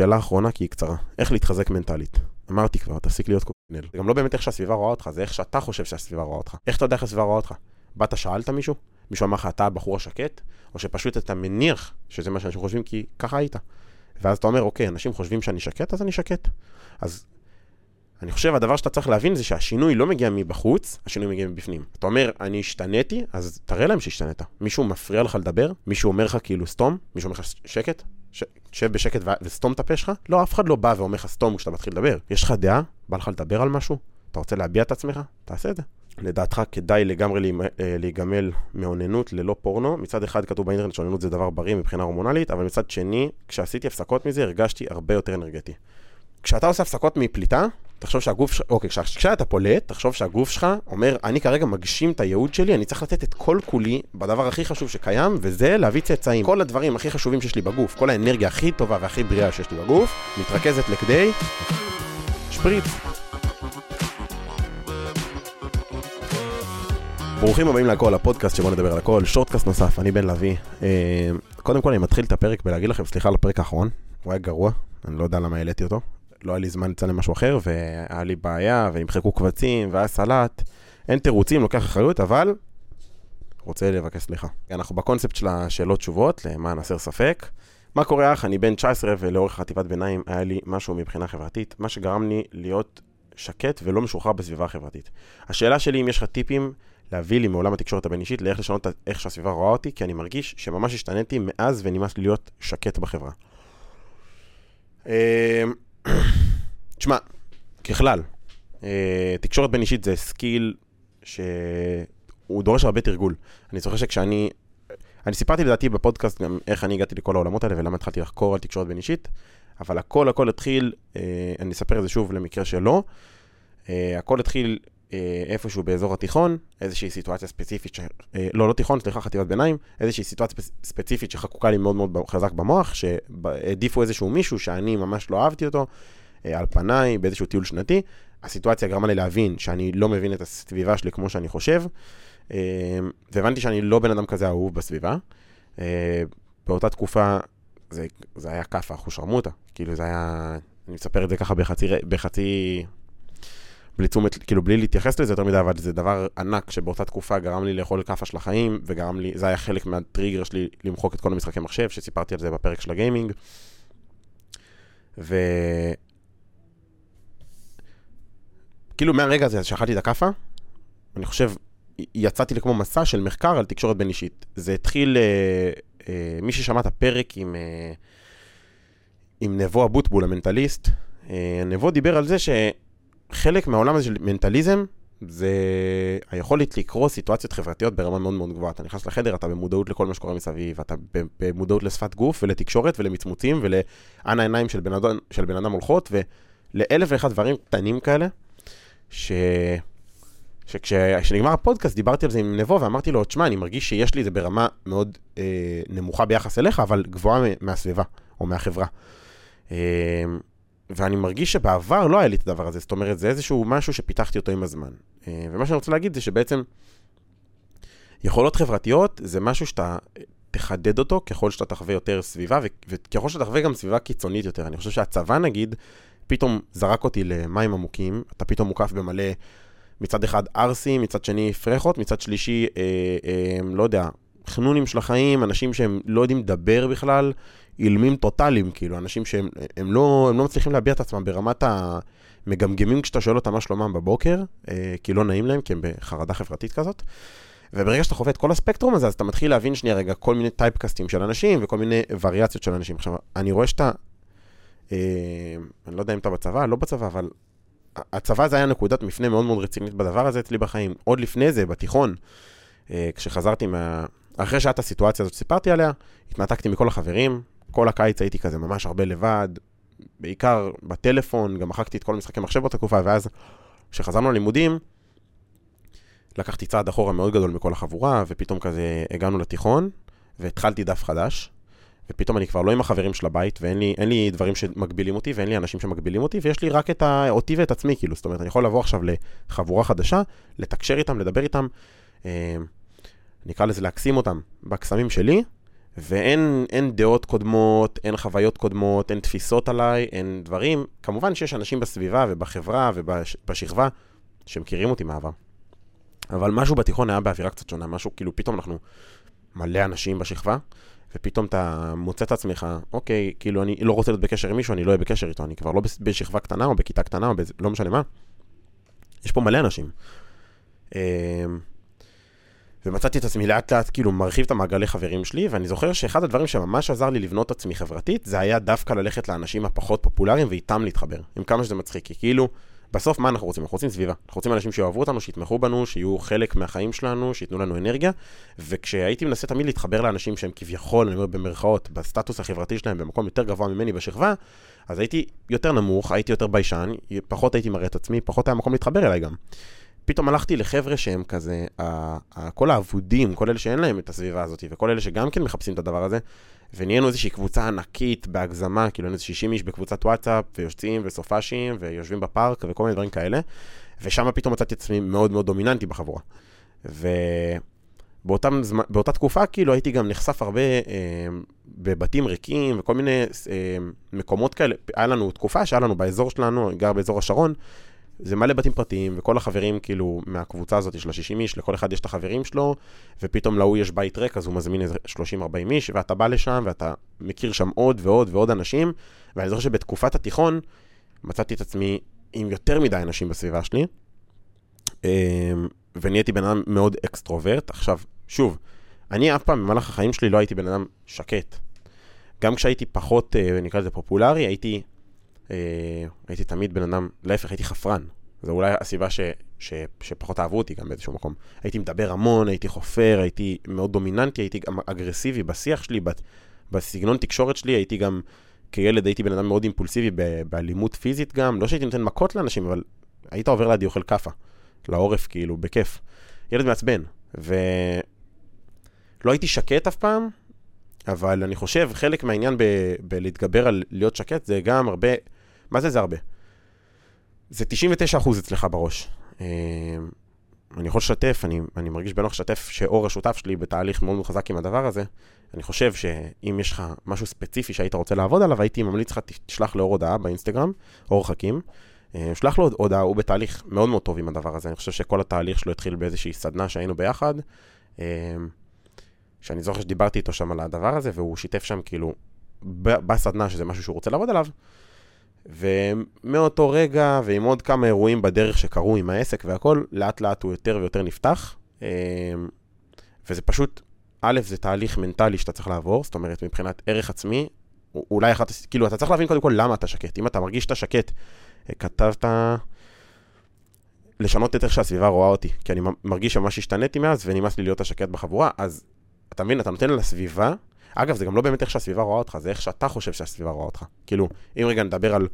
שאלה אחרונה כי היא קצרה. איך להתחזק מנטלית? אמרתי כבר, תפסיק להיות קוקנל. זה גם לא באמת איך שהסביבה רואה אותך, זה איך שאתה חושב שהסביבה רואה אותך. איך אתה יודע איך הסביבה רואה אותך? באת, שאלת מישהו? מישהו אמר לך, אתה הבחור השקט? או שפשוט אתה מניח שזה מה שאנשים חושבים כי ככה היית. ואז אתה אומר, אוקיי, אנשים חושבים שאני שקט, אז אני שקט. אז אני חושב, הדבר שאתה צריך להבין זה שהשינוי לא מגיע מבחוץ, השינוי מגיע מבפנים. אתה אומר, אני השתניתי, אז תראה להם שהשתנית. מישהו מפריע לך לדבר? מישהו אומר לך כאילו סתום? מישהו אומר לך שקט? ש... שב בשקט ו... וסתום את הפה שלך? לא, אף אחד לא בא ואומר לך סתום כשאתה מתחיל לדבר. יש לך דעה? בא לך לדבר על משהו? אתה רוצה להביע את עצמך? תעשה את זה. לדעתך כדאי לגמרי אה, להיגמל מאוננות ללא פורנו. מצד אחד כתוב באינטרנט שאוננות זה דבר בריא מבחינה הורמונלית, אבל מצד שני, כשעשיתי הפסקות מזה הרגשתי הרבה יותר אנרגטי. כשאתה עושה הפסקות מפליטה, תחשוב שהגוף שלך, אוקיי, כשאתה פולט, תחשוב שהגוף שלך אומר, אני כרגע מגשים את הייעוד שלי, אני צריך לתת את כל כולי בדבר הכי חשוב שקיים, וזה להביא צאצאים. כל הדברים הכי חשובים שיש לי בגוף, כל האנרגיה הכי טובה והכי בריאה שיש לי בגוף, מתרכזת לכדי שפריץ. ברוכים הבאים לכל, הפודקאסט שבו נדבר על הכל, שורטקאסט נוסף, אני בן לביא. אה, קודם כל אני מתחיל את הפרק בלהגיד לכם סליחה על הפרק האחרון, הוא היה גרוע, אני לא יודע למה העליתי אותו. לא היה לי זמן לצלם משהו אחר, והיה לי בעיה, ונמחקו קבצים, והיה סלט. אין תירוצים, לוקח אחריות, אבל רוצה לבקש סליחה. אנחנו בקונספט של השאלות תשובות, למען הסר ספק. מה קורה אח? אני בן 19 ולאורך חטיבת ביניים היה לי משהו מבחינה חברתית, מה שגרם לי להיות שקט ולא משוחרר בסביבה החברתית. השאלה שלי אם יש לך טיפים להביא לי מעולם התקשורת הבין-אישית לאיך לשנות איך שהסביבה רואה אותי, כי אני מרגיש שממש השתניתי מאז ונמאס לי להיות שקט בחברה. תשמע, ככלל, אה, תקשורת בין אישית זה skill שהוא דורש הרבה תרגול. אני זוכר שכשאני, אני סיפרתי לדעתי בפודקאסט גם איך אני הגעתי לכל העולמות האלה ולמה התחלתי לחקור על תקשורת בין אישית, אבל הכל הכל התחיל, אה, אני אספר את זה שוב למקרה שלא, אה, הכל התחיל איפשהו באזור התיכון, איזושהי סיטואציה ספציפית, ש... לא, לא תיכון, סליחה, חטיבת ביניים, איזושהי סיטואציה ספציפית שחקוקה לי מאוד מאוד חזק במוח, שהעדיפו איזשהו מישהו שאני ממש לא אהבתי אותו, אה, על פניי באיזשהו טיול שנתי. הסיטואציה גרמה לי להבין שאני לא מבין את הסביבה שלי כמו שאני חושב, אה, והבנתי שאני לא בן אדם כזה אהוב בסביבה. אה, באותה תקופה זה, זה היה כאפה, אחושרמוטה. כאילו זה היה, אני מספר את זה ככה בחצי, בחצי, בלי תשומת, כאילו בלי להתייחס לזה יותר מדי, אבל זה דבר ענק שבאותה תקופה גרם לי לאכול כאפה של החיים, וגרם לי, זה היה חלק מהטריגר שלי למחוק את כל המשחקי מחשב, שסיפרתי על זה בפרק של הגיימינג. ו... כאילו מהרגע הזה שאכלתי את הכאפה, אני חושב, יצאתי לכמו מסע של מחקר על תקשורת בין אישית. זה התחיל, אה, אה, מי ששמע את הפרק עם, אה, עם נבו אבוטבול, המנטליסט, אה, נבו דיבר על זה שחלק מהעולם הזה של מנטליזם, זה היכולת לקרוא סיטואציות חברתיות ברמה מאוד מאוד גבוהה. אתה נכנס לחדר, אתה במודעות לכל מה שקורה מסביב, אתה במודעות לשפת גוף ולתקשורת ולמצמוצים ולאן העיניים של בן אדם, של בן אדם הולכות ולאלף ואחד דברים קטנים כאלה. ש... שכשנגמר הפודקאסט דיברתי על זה עם נבו ואמרתי לו, תשמע, אני מרגיש שיש לי את זה ברמה מאוד אה, נמוכה ביחס אליך, אבל גבוהה מהסביבה או מהחברה. אה, ואני מרגיש שבעבר לא היה לי את הדבר הזה, זאת אומרת, זה איזשהו משהו שפיתחתי אותו עם הזמן. אה, ומה שאני רוצה להגיד זה שבעצם יכולות חברתיות זה משהו שאתה תחדד אותו ככל שאתה תחווה יותר סביבה, וככל שאתה תחווה גם סביבה קיצונית יותר. אני חושב שהצבא נגיד, פתאום זרק אותי למים עמוקים, אתה פתאום מוקף במלא, מצד אחד ערסים, מצד שני פרחות, מצד שלישי, אה, אה, לא יודע, חנונים של החיים, אנשים שהם לא יודעים לדבר בכלל, אילמים טוטאליים, כאילו, אנשים שהם הם לא, הם לא מצליחים להביע את עצמם ברמת המגמגמים כשאתה שואל אותם מה שלומם בבוקר, אה, כי לא נעים להם, כי הם בחרדה חברתית כזאת. וברגע שאתה חווה את כל הספקטרום הזה, אז אתה מתחיל להבין שנייה רגע כל מיני טייפקאסטים של אנשים וכל מיני וריאציות של אנשים. עכשיו, אני רואה שאתה אה, אני לא יודע אם אתה בצבא, לא בצבא, אבל הצבא זה היה נקודת מפנה מאוד מאוד רצינית בדבר הזה אצלי בחיים. עוד לפני זה, בתיכון, אה, כשחזרתי מה... אחרי שעת הסיטואציה הזאת שסיפרתי עליה, התנתקתי מכל החברים, כל הקיץ הייתי כזה ממש הרבה לבד, בעיקר בטלפון, גם מחקתי את כל המשחקי מחשב באותה תקופה, ואז כשחזרנו ללימודים, לקחתי צעד אחורה מאוד גדול מכל החבורה, ופתאום כזה הגענו לתיכון, והתחלתי דף חדש. ופתאום אני כבר לא עם החברים של הבית, ואין לי, לי דברים שמגבילים אותי, ואין לי אנשים שמגבילים אותי, ויש לי רק את ה, אותי ואת עצמי, כאילו, זאת אומרת, אני יכול לבוא עכשיו לחבורה חדשה, לתקשר איתם, לדבר איתם, אה, נקרא לזה להקסים אותם בקסמים שלי, ואין אין דעות קודמות, אין חוויות קודמות, אין תפיסות עליי, אין דברים. כמובן שיש אנשים בסביבה ובחברה ובשכבה שמכירים אותי מהעבר. אבל משהו בתיכון היה באווירה קצת שונה, משהו כאילו פתאום אנחנו מלא אנשים בשכבה, ופתאום אתה מוצא את עצמך, אוקיי, כאילו אני לא רוצה להיות בקשר עם מישהו, אני לא אהיה בקשר איתו, אני כבר לא בשכבה קטנה או בכיתה קטנה או בזה, לא משנה מה. יש פה מלא אנשים. ומצאתי את עצמי לאט לאט כאילו מרחיב את המעגלי חברים שלי, ואני זוכר שאחד הדברים שממש עזר לי לבנות את עצמי חברתית, זה היה דווקא ללכת לאנשים הפחות פופולריים ואיתם להתחבר, עם כמה שזה מצחיק, כי כאילו, בסוף מה אנחנו רוצים? אנחנו רוצים סביבה. אנחנו רוצים אנשים שיאהבו אותנו, שיתמכו בנו, שיהיו חלק מהחיים שלנו, שייתנו לנו אנרגיה, וכשהייתי מנסה תמיד להתחבר לאנשים שהם כביכול, אני אומר במרכאות, בסטטוס החברתי שלהם, במקום יותר גבוה ממני בשכבה, אז הייתי יותר נמוך, הייתי יותר ביישן, פחות הייתי מראה את עצמי, פחות היה מקום להתחבר אליי גם. פתאום הלכתי לחבר'ה שהם כזה, כל האבודים, כל אלה שאין להם את הסביבה הזאת, וכל אלה שגם כן מחפשים את הדבר הזה, ונהיינו איזושהי קבוצה ענקית בהגזמה, כאילו איזה 60 איש בקבוצת וואטסאפ, ויוצאים וסופ"שים, ויושבים בפארק, וכל מיני דברים כאלה, ושם פתאום מצאתי את עצמי מאוד מאוד דומיננטי בחבורה. ובאותה תקופה, כאילו, הייתי גם נחשף הרבה אה, בבתים ריקים, וכל מיני אה, מקומות כאלה. היה לנו תקופה שהיה לנו באזור שלנו, גר באזור השרון, זה מלא בתים פרטיים, וכל החברים, כאילו, מהקבוצה הזאת של ה-60 איש, לכל אחד יש את החברים שלו, ופתאום להוא יש בית ריק, אז הוא מזמין איזה 30-40 איש, ואתה בא לשם, ואתה מכיר שם עוד ועוד ועוד אנשים, ואני זוכר שבתקופת התיכון, מצאתי את עצמי עם יותר מדי אנשים בסביבה שלי, אמ, ונהייתי בן אדם מאוד אקסטרוברט. עכשיו, שוב, אני אף פעם במהלך החיים שלי לא הייתי בן אדם שקט. גם כשהייתי פחות, אה, נקרא לזה פופולרי, הייתי הייתי תמיד בן אדם, להפך, הייתי חפרן. זו אולי הסיבה ש, ש, שפחות אהבו אותי גם באיזשהו מקום. הייתי מדבר המון, הייתי חופר, הייתי מאוד דומיננטי, הייתי גם אגרסיבי בשיח שלי, בסגנון תקשורת שלי, הייתי גם, כילד הייתי בן אדם מאוד אימפולסיבי באלימות פיזית גם, לא שהייתי נותן מכות לאנשים, אבל היית עובר לידי אוכל כאפה, לעורף כאילו, בכיף. ילד מעצבן, ולא הייתי שקט אף פעם, אבל אני חושב, חלק מהעניין בלהתגבר על להיות שקט זה גם הרבה... מה זה זה הרבה? זה 99% אצלך בראש. אה, אני יכול לשתף, אני, אני מרגיש בנוח לשתף שאור השותף שלי בתהליך מאוד חזק עם הדבר הזה. אני חושב שאם יש לך משהו ספציפי שהיית רוצה לעבוד עליו, הייתי ממליץ לך, תשלח לאור הודעה באינסטגרם, אור חכים. אה, שלח לו הודעה, הוא בתהליך מאוד מאוד טוב עם הדבר הזה. אני חושב שכל התהליך שלו התחיל באיזושהי סדנה שהיינו ביחד. אה, שאני זוכר שדיברתי איתו שם על הדבר הזה, והוא שיתף שם כאילו בסדנה שזה משהו שהוא רוצה לעבוד עליו. ומאותו רגע, ועם עוד כמה אירועים בדרך שקרו עם העסק והכל, לאט לאט הוא יותר ויותר נפתח. אמ, וזה פשוט, א', זה תהליך מנטלי שאתה צריך לעבור, זאת אומרת, מבחינת ערך עצמי, אולי אחת, כאילו, אתה צריך להבין קודם כל למה אתה שקט. אם אתה מרגיש שאתה שקט, אה, כתבת לשנות את איך שהסביבה רואה אותי, כי אני מרגיש שממש השתניתי מאז ונמאס לי להיות השקט בחבורה, אז אתה מבין, אתה נותן לסביבה, אגב, זה גם לא באמת איך שהסביבה רואה אותך, זה איך שאתה חושב שהסביבה רואה אותך. כאילו, אם רגע נדבר על...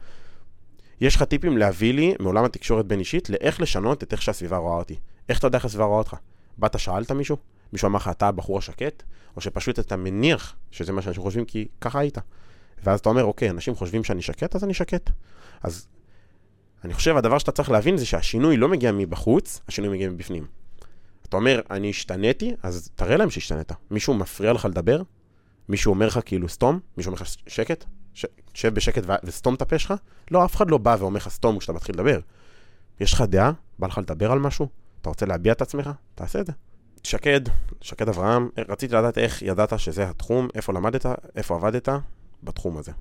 יש לך טיפים להביא לי מעולם התקשורת בין אישית לאיך לשנות את איך שהסביבה רואה אותי. איך אתה יודע איך הסביבה רואה אותך? באת, שאלת מישהו? מישהו אמר לך, אתה הבחור השקט? או שפשוט אתה מניח שזה מה שאנשים חושבים כי ככה היית. ואז אתה אומר, אוקיי, אנשים חושבים שאני שקט, אז אני שקט. אז אני חושב, הדבר שאתה צריך להבין זה שהשינוי לא מגיע מבחוץ, השינוי מגיע מבפנים. אתה אומר, אני השתניתי, אז תראה להם שהשתנית. מישהו מפריע לך לדבר? מישהו אומר לך כאילו סתום? מישהו אומר לך שקט? שב בשקט וסתום את הפה שלך? לא, אף אחד לא בא ואומר לך סתום כשאתה מתחיל לדבר. יש לך דעה? בא לך לדבר על משהו? אתה רוצה להביע את עצמך? תעשה את זה. שקד, שקד אברהם, רציתי לדעת איך ידעת שזה התחום, איפה למדת, איפה עבדת בתחום הזה.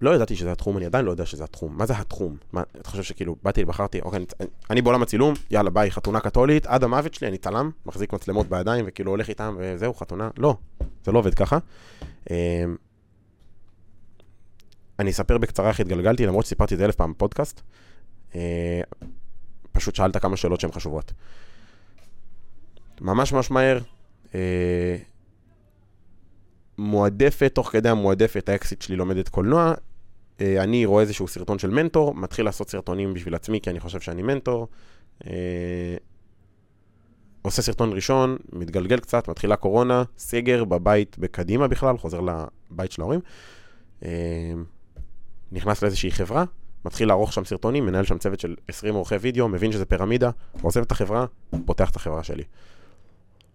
לא ידעתי שזה התחום, אני עדיין לא יודע שזה התחום. מה זה התחום? מה, אתה חושב שכאילו, באתי, בחרתי, אוקיי, אני, אני בעולם הצילום, יאללה, ביי, חתונה קתולית, עד המוות שלי אני צלם, מחזיק מצלמות בידיים, וכאילו הולך איתם, וזהו, חתונה. לא, זה לא עובד ככה. אמ, אני אספר בקצרה איך התגלגלתי, למרות שסיפרתי את זה אלף פעם בפודקאסט. אה, פשוט שאלת כמה שאלות שהן חשובות. ממש ממש מהר, אה, מועדפת, תוך כדי המועדפת, האקסיט שלי לומדת קולנוע, אה, אני רואה איזשהו סרטון של מנטור, מתחיל לעשות סרטונים בשביל עצמי, כי אני חושב שאני מנטור. אה, עושה סרטון ראשון, מתגלגל קצת, מתחילה קורונה, סגר בבית בקדימה בכלל, חוזר לבית של ההורים. אה, נכנס לאיזושהי חברה, מתחיל לערוך שם סרטונים, מנהל שם צוות של 20 עורכי וידאו, מבין שזה פירמידה, עוזב את החברה, פותח את החברה שלי.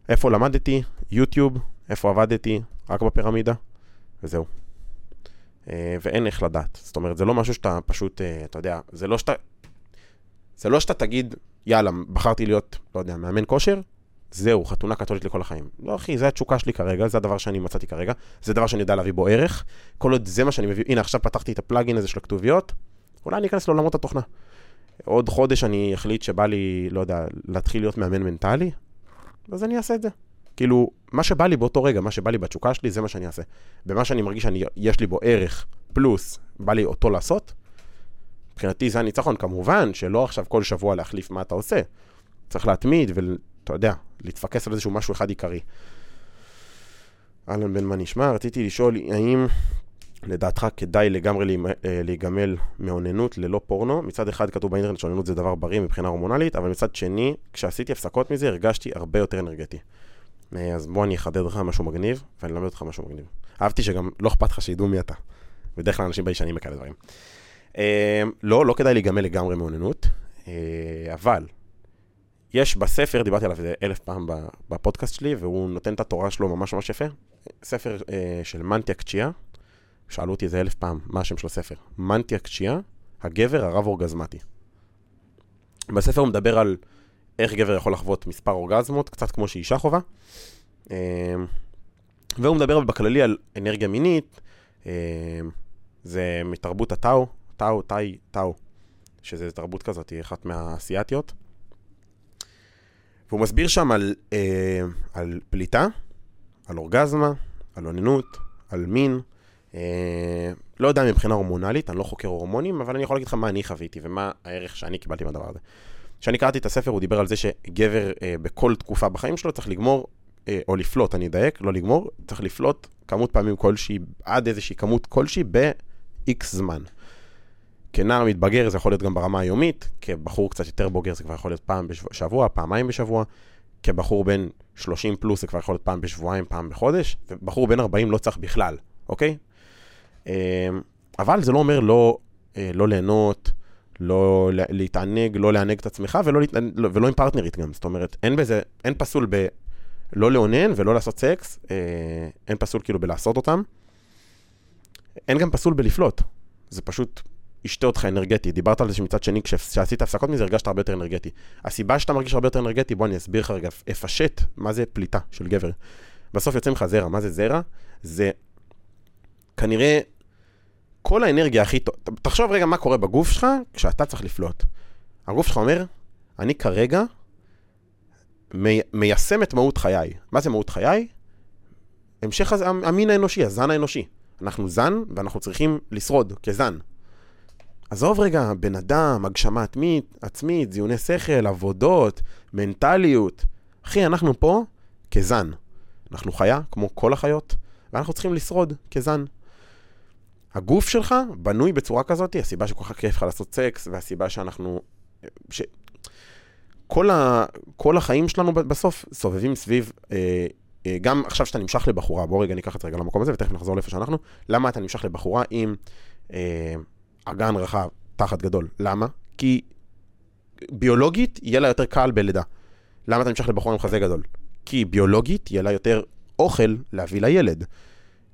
איפה למדתי? יוטיוב, איפה עבדתי, רק בפירמידה, וזהו. אה, ואין איך לדעת. זאת אומרת, זה לא משהו שאתה פשוט, אה, אתה יודע, זה לא שאתה... זה לא שאתה תגיד, יאללה, בחרתי להיות, לא יודע, מאמן כושר, זהו, חתונה קתולית לכל החיים. לא, אחי, זה התשוקה שלי כרגע, זה הדבר שאני מצאתי כרגע, זה דבר שאני יודע להביא בו ערך. כל עוד זה מה שאני מביא, הנה, עכשיו פתחתי את הפלאגין הזה של הכתוביות, אולי אני אכנס לעולמות התוכנה. עוד חודש אני אחליט שבא לי, לא יודע, להתחיל להיות מאמן מנטלי, אז אני אעשה את זה. כאילו, מה שבא לי באותו רגע, מה שבא לי בתשוקה שלי, זה מה שאני אעשה. במה שאני מרגיש שיש לי בו ערך, פלוס, בא לי אותו לעשות, מבחינתי זה הניצחון. כמובן שלא עכשיו כל שבוע להחליף מה אתה עושה. צריך להתמיד ואתה יודע, להתפקס על איזשהו משהו אחד עיקרי. אהלן בן מה נשמע? רציתי לשאול האם לדעתך כדאי לגמרי אה, להיגמל מאוננות ללא פורנו? מצד אחד כתוב באינטרנט שאוננות זה דבר בריא מבחינה הורמונלית, אבל מצד שני, כשעשיתי הפסקות מזה הרגשתי הרבה יותר אנרגטי. אה, אז בוא אני אחדד לך משהו מגניב, ואני אלמד אותך משהו מגניב. אהבתי שגם לא אכפת לך שידעו מי אתה. בדרך כלל אנשים ביישנים בכאלה דברים. אה, לא, לא כדאי להיגמל לגמרי מאוננות, אבל יש בספר, דיברתי עליו איזה אלף פעם בפודקאסט שלי, והוא נותן את התורה שלו ממש ממש יפה. ספר של מנטיה קצ'יה, שאלו אותי איזה אלף פעם, מה השם של הספר? מנטיה קצ'יה, הגבר הרב אורגזמטי. בספר הוא מדבר על איך גבר יכול לחוות מספר אורגזמות, קצת כמו שאישה חובה. אמ, והוא מדבר בכללי על אנרגיה מינית, אמ, זה מתרבות הטאו, טאו, טאי, טאו, שזה תרבות כזאת, היא אחת מהאסייתיות. והוא מסביר שם על, אה, על פליטה, על אורגזמה, על אוננות, על מין, אה, לא יודע מבחינה הורמונלית, אני לא חוקר הורמונים, אבל אני יכול להגיד לך מה אני חוויתי ומה הערך שאני קיבלתי מהדבר הזה. כשאני קראתי את הספר, הוא דיבר על זה שגבר אה, בכל תקופה בחיים שלו צריך לגמור, אה, או לפלוט, אני אדייק, לא לגמור, צריך לפלוט כמות פעמים כלשהי, עד איזושהי כמות כלשהי ב-X זמן. כנער מתבגר זה יכול להיות גם ברמה היומית, כבחור קצת יותר בוגר זה כבר יכול להיות פעם בשבוע, פעמיים בשבוע, כבחור בן 30 פלוס זה כבר יכול להיות פעם בשבועיים, פעם בחודש, ובחור בן 40 לא צריך בכלל, אוקיי? אמ, אבל זה לא אומר לא, אה, לא ליהנות, לא להתענג, לא לענג את עצמך ולא, לא, ולא עם פרטנרית גם. זאת אומרת, אין בזה, אין פסול ב... לא לאונן ולא לעשות סקס, אה, אין פסול כאילו בלעשות אותם. אין גם פסול בלפלוט. זה פשוט ישתה אותך אנרגטי. דיברת על זה שמצד שני, כשעשית הפסקות מזה, הרגשת הרבה יותר אנרגטי. הסיבה שאתה מרגיש הרבה יותר אנרגטי, בוא אני אסביר לך רגע, אפשט מה זה פליטה של גבר. בסוף יוצא ממך זרע. מה זה זרע? זה כנראה כל האנרגיה הכי טוב, תחשוב רגע מה קורה בגוף שלך כשאתה צריך לפלוט. הגוף שלך אומר, אני כרגע מי, מיישם את מהות חיי. מה זה מהות חיי? המשך המין האנושי, הזן האנושי. אנחנו זן ואנחנו צריכים לשרוד כזן. עזוב רגע, בן אדם, הגשמה עצמית, עצמית, זיוני שכל, עבודות, מנטליות. אחי, אנחנו פה כזן. אנחנו חיה, כמו כל החיות, ואנחנו צריכים לשרוד כזן. הגוף שלך בנוי בצורה כזאת, הסיבה שכל כך כיף לך לעשות סקס, והסיבה שאנחנו... ש... כל, ה... כל החיים שלנו בסוף סובבים סביב, אה, אה, גם עכשיו שאתה נמשך לבחורה, בוא רגע ניקח את זה רגע למקום הזה ותכף נחזור לאיפה שאנחנו, למה אתה נמשך לבחורה עם אה, אגן רחב, תחת גדול? למה? כי ביולוגית יהיה לה יותר קל בלידה. למה אתה נמשך לבחורה עם חזה גדול? כי ביולוגית יהיה לה יותר אוכל להביא לילד.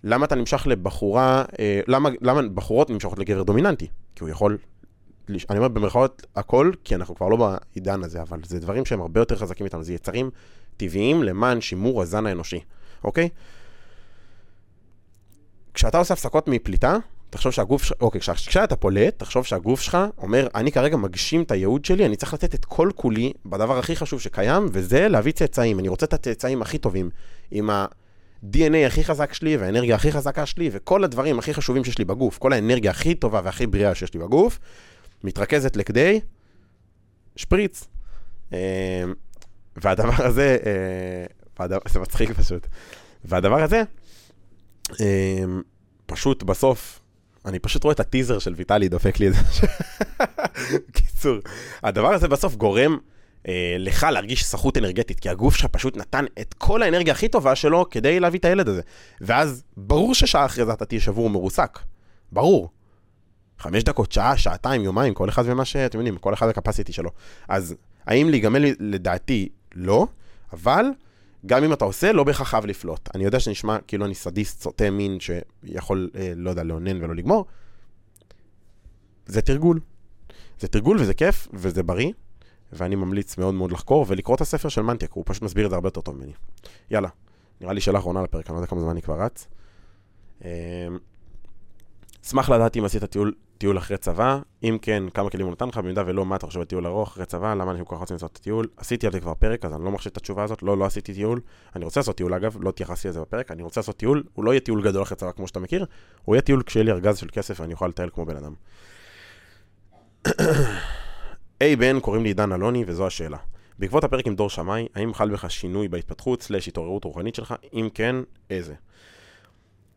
למה אתה נמשך לבחורה, אה, למה, למה בחורות נמשכות לגבר דומיננטי? כי הוא יכול, אני אומר במרכאות הכל, כי אנחנו כבר לא בעידן הזה, אבל זה דברים שהם הרבה יותר חזקים איתנו, זה יצרים טבעיים למען שימור הזן האנושי, אוקיי? כשאתה עושה הפסקות מפליטה, תחשוב שהגוף שלך, אוקיי, כשאתה פולט, תחשוב שהגוף שלך אומר, אני כרגע מגשים את הייעוד שלי, אני צריך לתת את כל כולי בדבר הכי חשוב שקיים, וזה להביא צאצאים. אני רוצה את הצאצאים הכי טובים, עם ה... ה-DNA הכי חזק שלי, והאנרגיה הכי חזקה שלי, וכל הדברים הכי חשובים שיש לי בגוף, כל האנרגיה הכי טובה והכי בריאה שיש לי בגוף, מתרכזת לכדי שפריץ. אה, והדבר הזה, אה, זה מצחיק פשוט. והדבר הזה, אה, פשוט בסוף, אני פשוט רואה את הטיזר של ויטלי דופק לי את זה. קיצור, הדבר הזה בסוף גורם לך להרגיש סחוט אנרגטית, כי הגוף שלך פשוט נתן את כל האנרגיה הכי טובה שלו כדי להביא את הילד הזה. ואז ברור ששעה אחרי זה אתה תהיה שבור ומרוסק. ברור. חמש דקות, שעה, שעתיים, יומיים, כל אחד ומה שאתם יודעים, כל אחד הקפסיטי שלו. אז האם להיגמל לדעתי? לא, אבל גם אם אתה עושה, לא בהכרח חייב לפלוט. אני יודע שנשמע כאילו אני סדיסט, סוטה מין, שיכול, אה, לא יודע, לאונן ולא לגמור. זה תרגול. זה תרגול וזה כיף וזה בריא, ואני ממליץ מאוד מאוד לחקור ולקרוא את הספר של מנטיק, הוא פשוט מסביר את זה הרבה יותר טוב ממני. יאללה, נראה לי שאלה אחרונה לפרק, אני לא יודע כמה זמן אני כבר רץ. אמ, אשמח לדעת אם עשית טיול, טיול אחרי צבא, אם כן, כמה כלים הוא נתן לך, במידה ולא, מה אתה חושב על טיול ארוך אחרי צבא, למה אני כל כך רוצה לעשות את הטיול? עשיתי על זה כבר פרק, אז אני לא מחשיב את התשובה הזאת, לא, לא עשיתי טיול. אני רוצה לעשות טיול, אגב, לא התייחסתי לזה בפרק, אני רוצה לעשות טיול, הוא לא יהיה טיול גדול אחרי צבא כמו שאתה מכיר, הוא יהיה טיול כשיהיה לי ארגז של כסף ואני אוכל לטייל כמו בן אדם. היי בן, קוראים לי עידן אלוני, וזו השאלה. בעקבות הפרק עם דור שמאי, האם חל בך שינוי בהתפתחות סלש התעוררות רוחנית שלך? אם כן, איזה?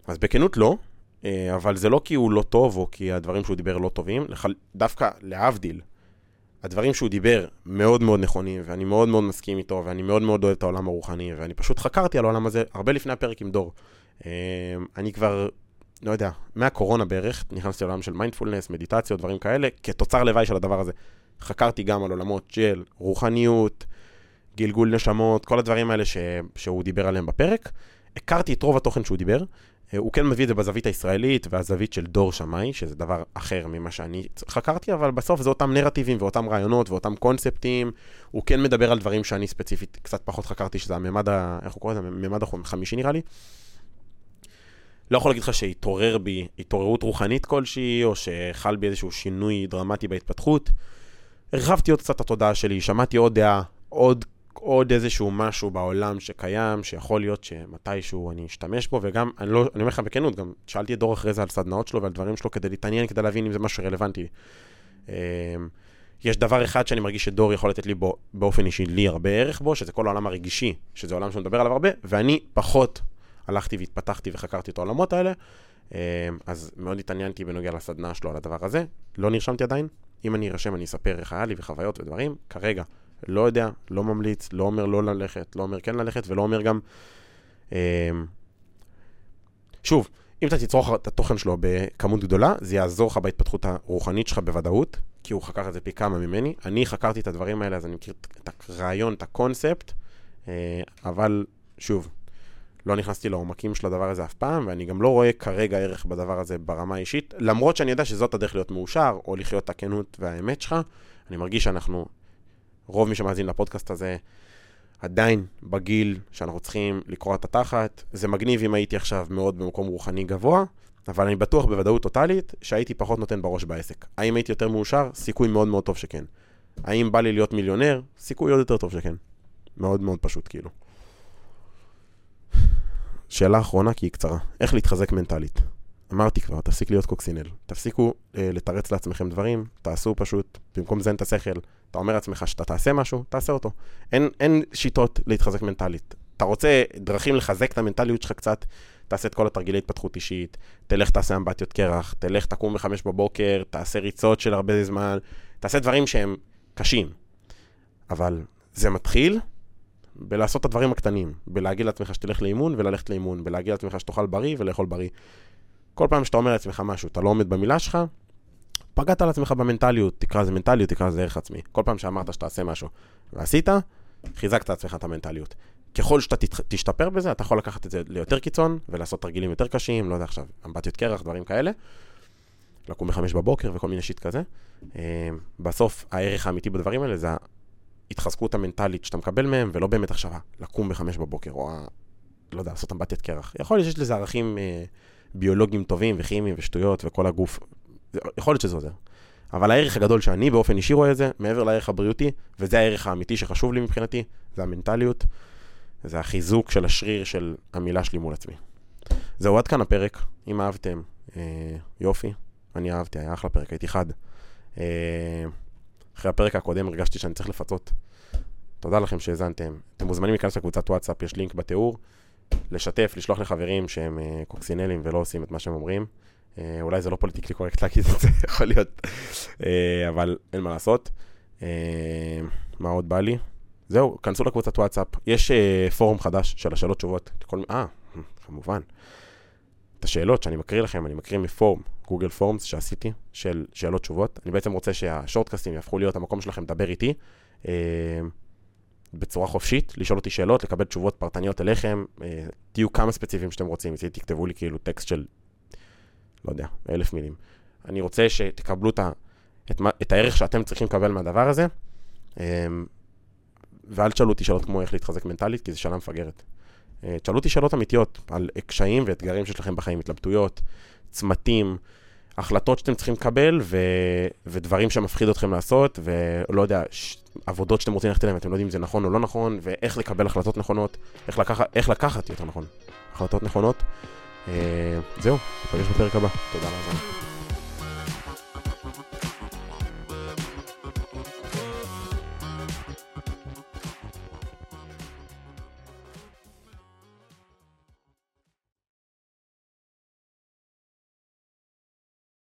אז בכנות לא, אה, אבל זה לא כי הוא לא טוב או כי הדברים שהוא דיבר לא טובים, דווקא להבדיל, הדברים שהוא דיבר מאוד מאוד נכונים, ואני מאוד מאוד מסכים איתו, ואני מאוד מאוד אוהב את העולם הרוחני, ואני פשוט חקרתי על העולם הזה הרבה לפני הפרק עם דור. אה, אני כבר, לא יודע, מהקורונה בערך, נכנסתי לעולם של מיינדפולנס, מדיטציות, דברים כאלה, כתוצר לוואי של הדבר הזה. חקרתי גם על עולמות של רוחניות, גלגול נשמות, כל הדברים האלה ש... שהוא דיבר עליהם בפרק. הכרתי את רוב התוכן שהוא דיבר. אה, הוא כן מביא את זה בזווית הישראלית והזווית של דור שמאי, שזה דבר אחר ממה שאני חקרתי, אבל בסוף זה אותם נרטיבים ואותם רעיונות ואותם קונספטים. הוא כן מדבר על דברים שאני ספציפית קצת פחות חקרתי, שזה הממד, ה... איך הוא קורא לזה? הממד החמישי נראה לי. לא יכול להגיד לך שהתעורר בי התעוררות רוחנית כלשהי, או שחל בי איזשהו שינוי דרמטי בהתפתחות. הרחבתי עוד קצת את התודעה שלי, שמעתי עוד דעה, עוד, עוד איזשהו משהו בעולם שקיים, שיכול להיות שמתישהו אני אשתמש בו, וגם, אני לא, אני אומר לך בכנות, גם שאלתי את דור אחרי זה על סדנאות שלו ועל דברים שלו כדי להתעניין, כדי להבין אם זה משהו רלוונטי. אמ, יש דבר אחד שאני מרגיש שדור יכול לתת לי בו, באופן אישי, לי הרבה ערך בו, שזה כל העולם הרגישי, שזה עולם שהוא מדבר עליו הרבה, ואני פחות הלכתי והתפתחתי וחקרתי את העולמות האלה, אמ, אז מאוד התעניינתי בנוגע לסדנה שלו על הדבר הזה. לא נרשמתי עדיין, אם אני ארשם אני אספר איך היה לי וחוויות ודברים. כרגע, לא יודע, לא ממליץ, לא אומר לא ללכת, לא אומר כן ללכת, ולא אומר גם... אה, שוב, אם אתה תצרוך את התוכן שלו בכמות גדולה, זה יעזור לך בהתפתחות הרוחנית שלך בוודאות, כי הוא חקר את זה פי כמה ממני. אני חקרתי את הדברים האלה, אז אני מכיר את הרעיון, את הקונספט, אה, אבל שוב, לא נכנסתי לעומקים של הדבר הזה אף פעם, ואני גם לא רואה כרגע ערך בדבר הזה ברמה האישית, למרות שאני יודע שזאת הדרך להיות מאושר, או לחיות את הכנות והאמת שלך. אני מרגיש שאנחנו, רוב מי שמאזין לפודקאסט הזה, עדיין בגיל שאנחנו צריכים לקרוע את התחת. זה מגניב אם הייתי עכשיו מאוד במקום רוחני גבוה, אבל אני בטוח בוודאות טוטאלית שהייתי פחות נותן בראש בעסק. האם הייתי יותר מאושר? סיכוי מאוד מאוד טוב שכן. האם בא לי להיות מיליונר? סיכוי עוד יותר טוב שכן. מאוד מאוד פשוט כאילו. שאלה אחרונה כי היא קצרה. איך להתחזק מנטלית? אמרתי כבר, תפסיק להיות קוקסינל. תפסיקו אה, לתרץ לעצמכם דברים, תעשו פשוט, במקום לזיין את השכל, אתה אומר לעצמך שאתה תעשה משהו, תעשה אותו. אין, אין שיטות להתחזק מנטלית. אתה רוצה דרכים לחזק את המנטליות שלך קצת, תעשה את כל התרגילי התפתחות אישית, תלך תעשה אמבטיות קרח, תלך תקום בחמש בבוקר, תעשה ריצות של הרבה זמן, תעשה דברים שהם קשים. אבל זה מתחיל בלעשות את הדברים הקטנים, בלהגיד לעצמך שתלך לאימון וללכת לאימון, בלהגיד לעצמך שתאכל בריא ולאכול בריא. כל פעם שאתה אומר לעצמך משהו, אתה לא עומד במילה שלך, פגעת על עצמך במנטליות, תקרא לזה מנטליות, תקרא לזה ערך עצמי. כל פעם שאמרת שתעשה משהו ועשית, חיזקת לעצמך את המנטליות. ככל שאתה תשתפר בזה, אתה יכול לקחת את זה ליותר קיצון ולעשות תרגילים יותר קשים, לא יודע עכשיו, אמבטיות קרח, דברים כאלה. לקום בחמש בבוקר וכל מיני שיט כזה. אה, בסוף, הערך האמיתי בדברים האלה זה ההתחזקות המנטלית שאתה מקבל מהם, ולא באמת עכשיו לקום בחמש בבוקר, או לא יודע, לעשות אמבטיית קרח. יכול להיות שיש לזה ערכים אה, ביולוגיים טובים וכימיים ושטויות וכל הגוף, יכול להיות שזה עוזר. אבל הערך הגדול שאני באופן אישי רואה את זה, מעבר לערך הבריאותי, וזה הערך האמיתי שחשוב לי מבחינתי, זה המנטליות, זה החיזוק של השריר של המילה שלי מול עצמי. זהו, עד כאן הפרק. אם אהבתם, אה, יופי, אני אהבתי, היה אחלה פרק, הייתי חד. אה, אחרי הפרק הקודם הרגשתי שאני צריך לפצות. תודה לכם שהאזנתם. אתם מוזמנים להיכנס לקבוצת וואטסאפ, יש לינק בתיאור. לשתף, לשלוח לחברים שהם אה, קוקסינלים ולא עושים את מה שהם אומרים. אה, אולי זה לא politically correct להגיד את זה, יכול להיות, אה, אבל אין מה לעשות. אה, מה עוד בא לי? זהו, כנסו לקבוצת וואטסאפ. יש אה, פורום חדש של השאלות תשובות. אה, כמובן. את השאלות שאני מקריא לכם, אני מקריא מפורום, גוגל פורמס שעשיתי, של שאלות תשובות. אני בעצם רוצה שהשורטקאסטים יהפכו להיות המקום שלכם לדבר איתי. אה, בצורה חופשית, לשאול אותי שאלות, לקבל תשובות פרטניות אליכם, אה, תהיו כמה ספציפיים שאתם רוצים, תכתבו לי כאילו טקסט של, לא יודע, אלף מילים. אני רוצה שתקבלו את, ה, את, את הערך שאתם צריכים לקבל מהדבר הזה, אה, ואל תשאלו אותי שאלות כמו איך להתחזק מנטלית, כי זו שאלה מפגרת. אה, תשאלו אותי שאלות אמיתיות על קשיים ואתגרים שיש לכם בחיים, התלבטויות, צמתים, החלטות שאתם צריכים לקבל, ו... ודברים שמפחיד אתכם לעשות, ולא יודע, ש... עבודות שאתם רוצים ללכת אליהן, אתם לא יודעים אם זה נכון או לא נכון, ואיך לקבל החלטות נכונות, איך, לקח... איך לקחת יותר נכון, החלטות נכונות. אה, זהו, ניפגש בפרק הבא. תודה רבה.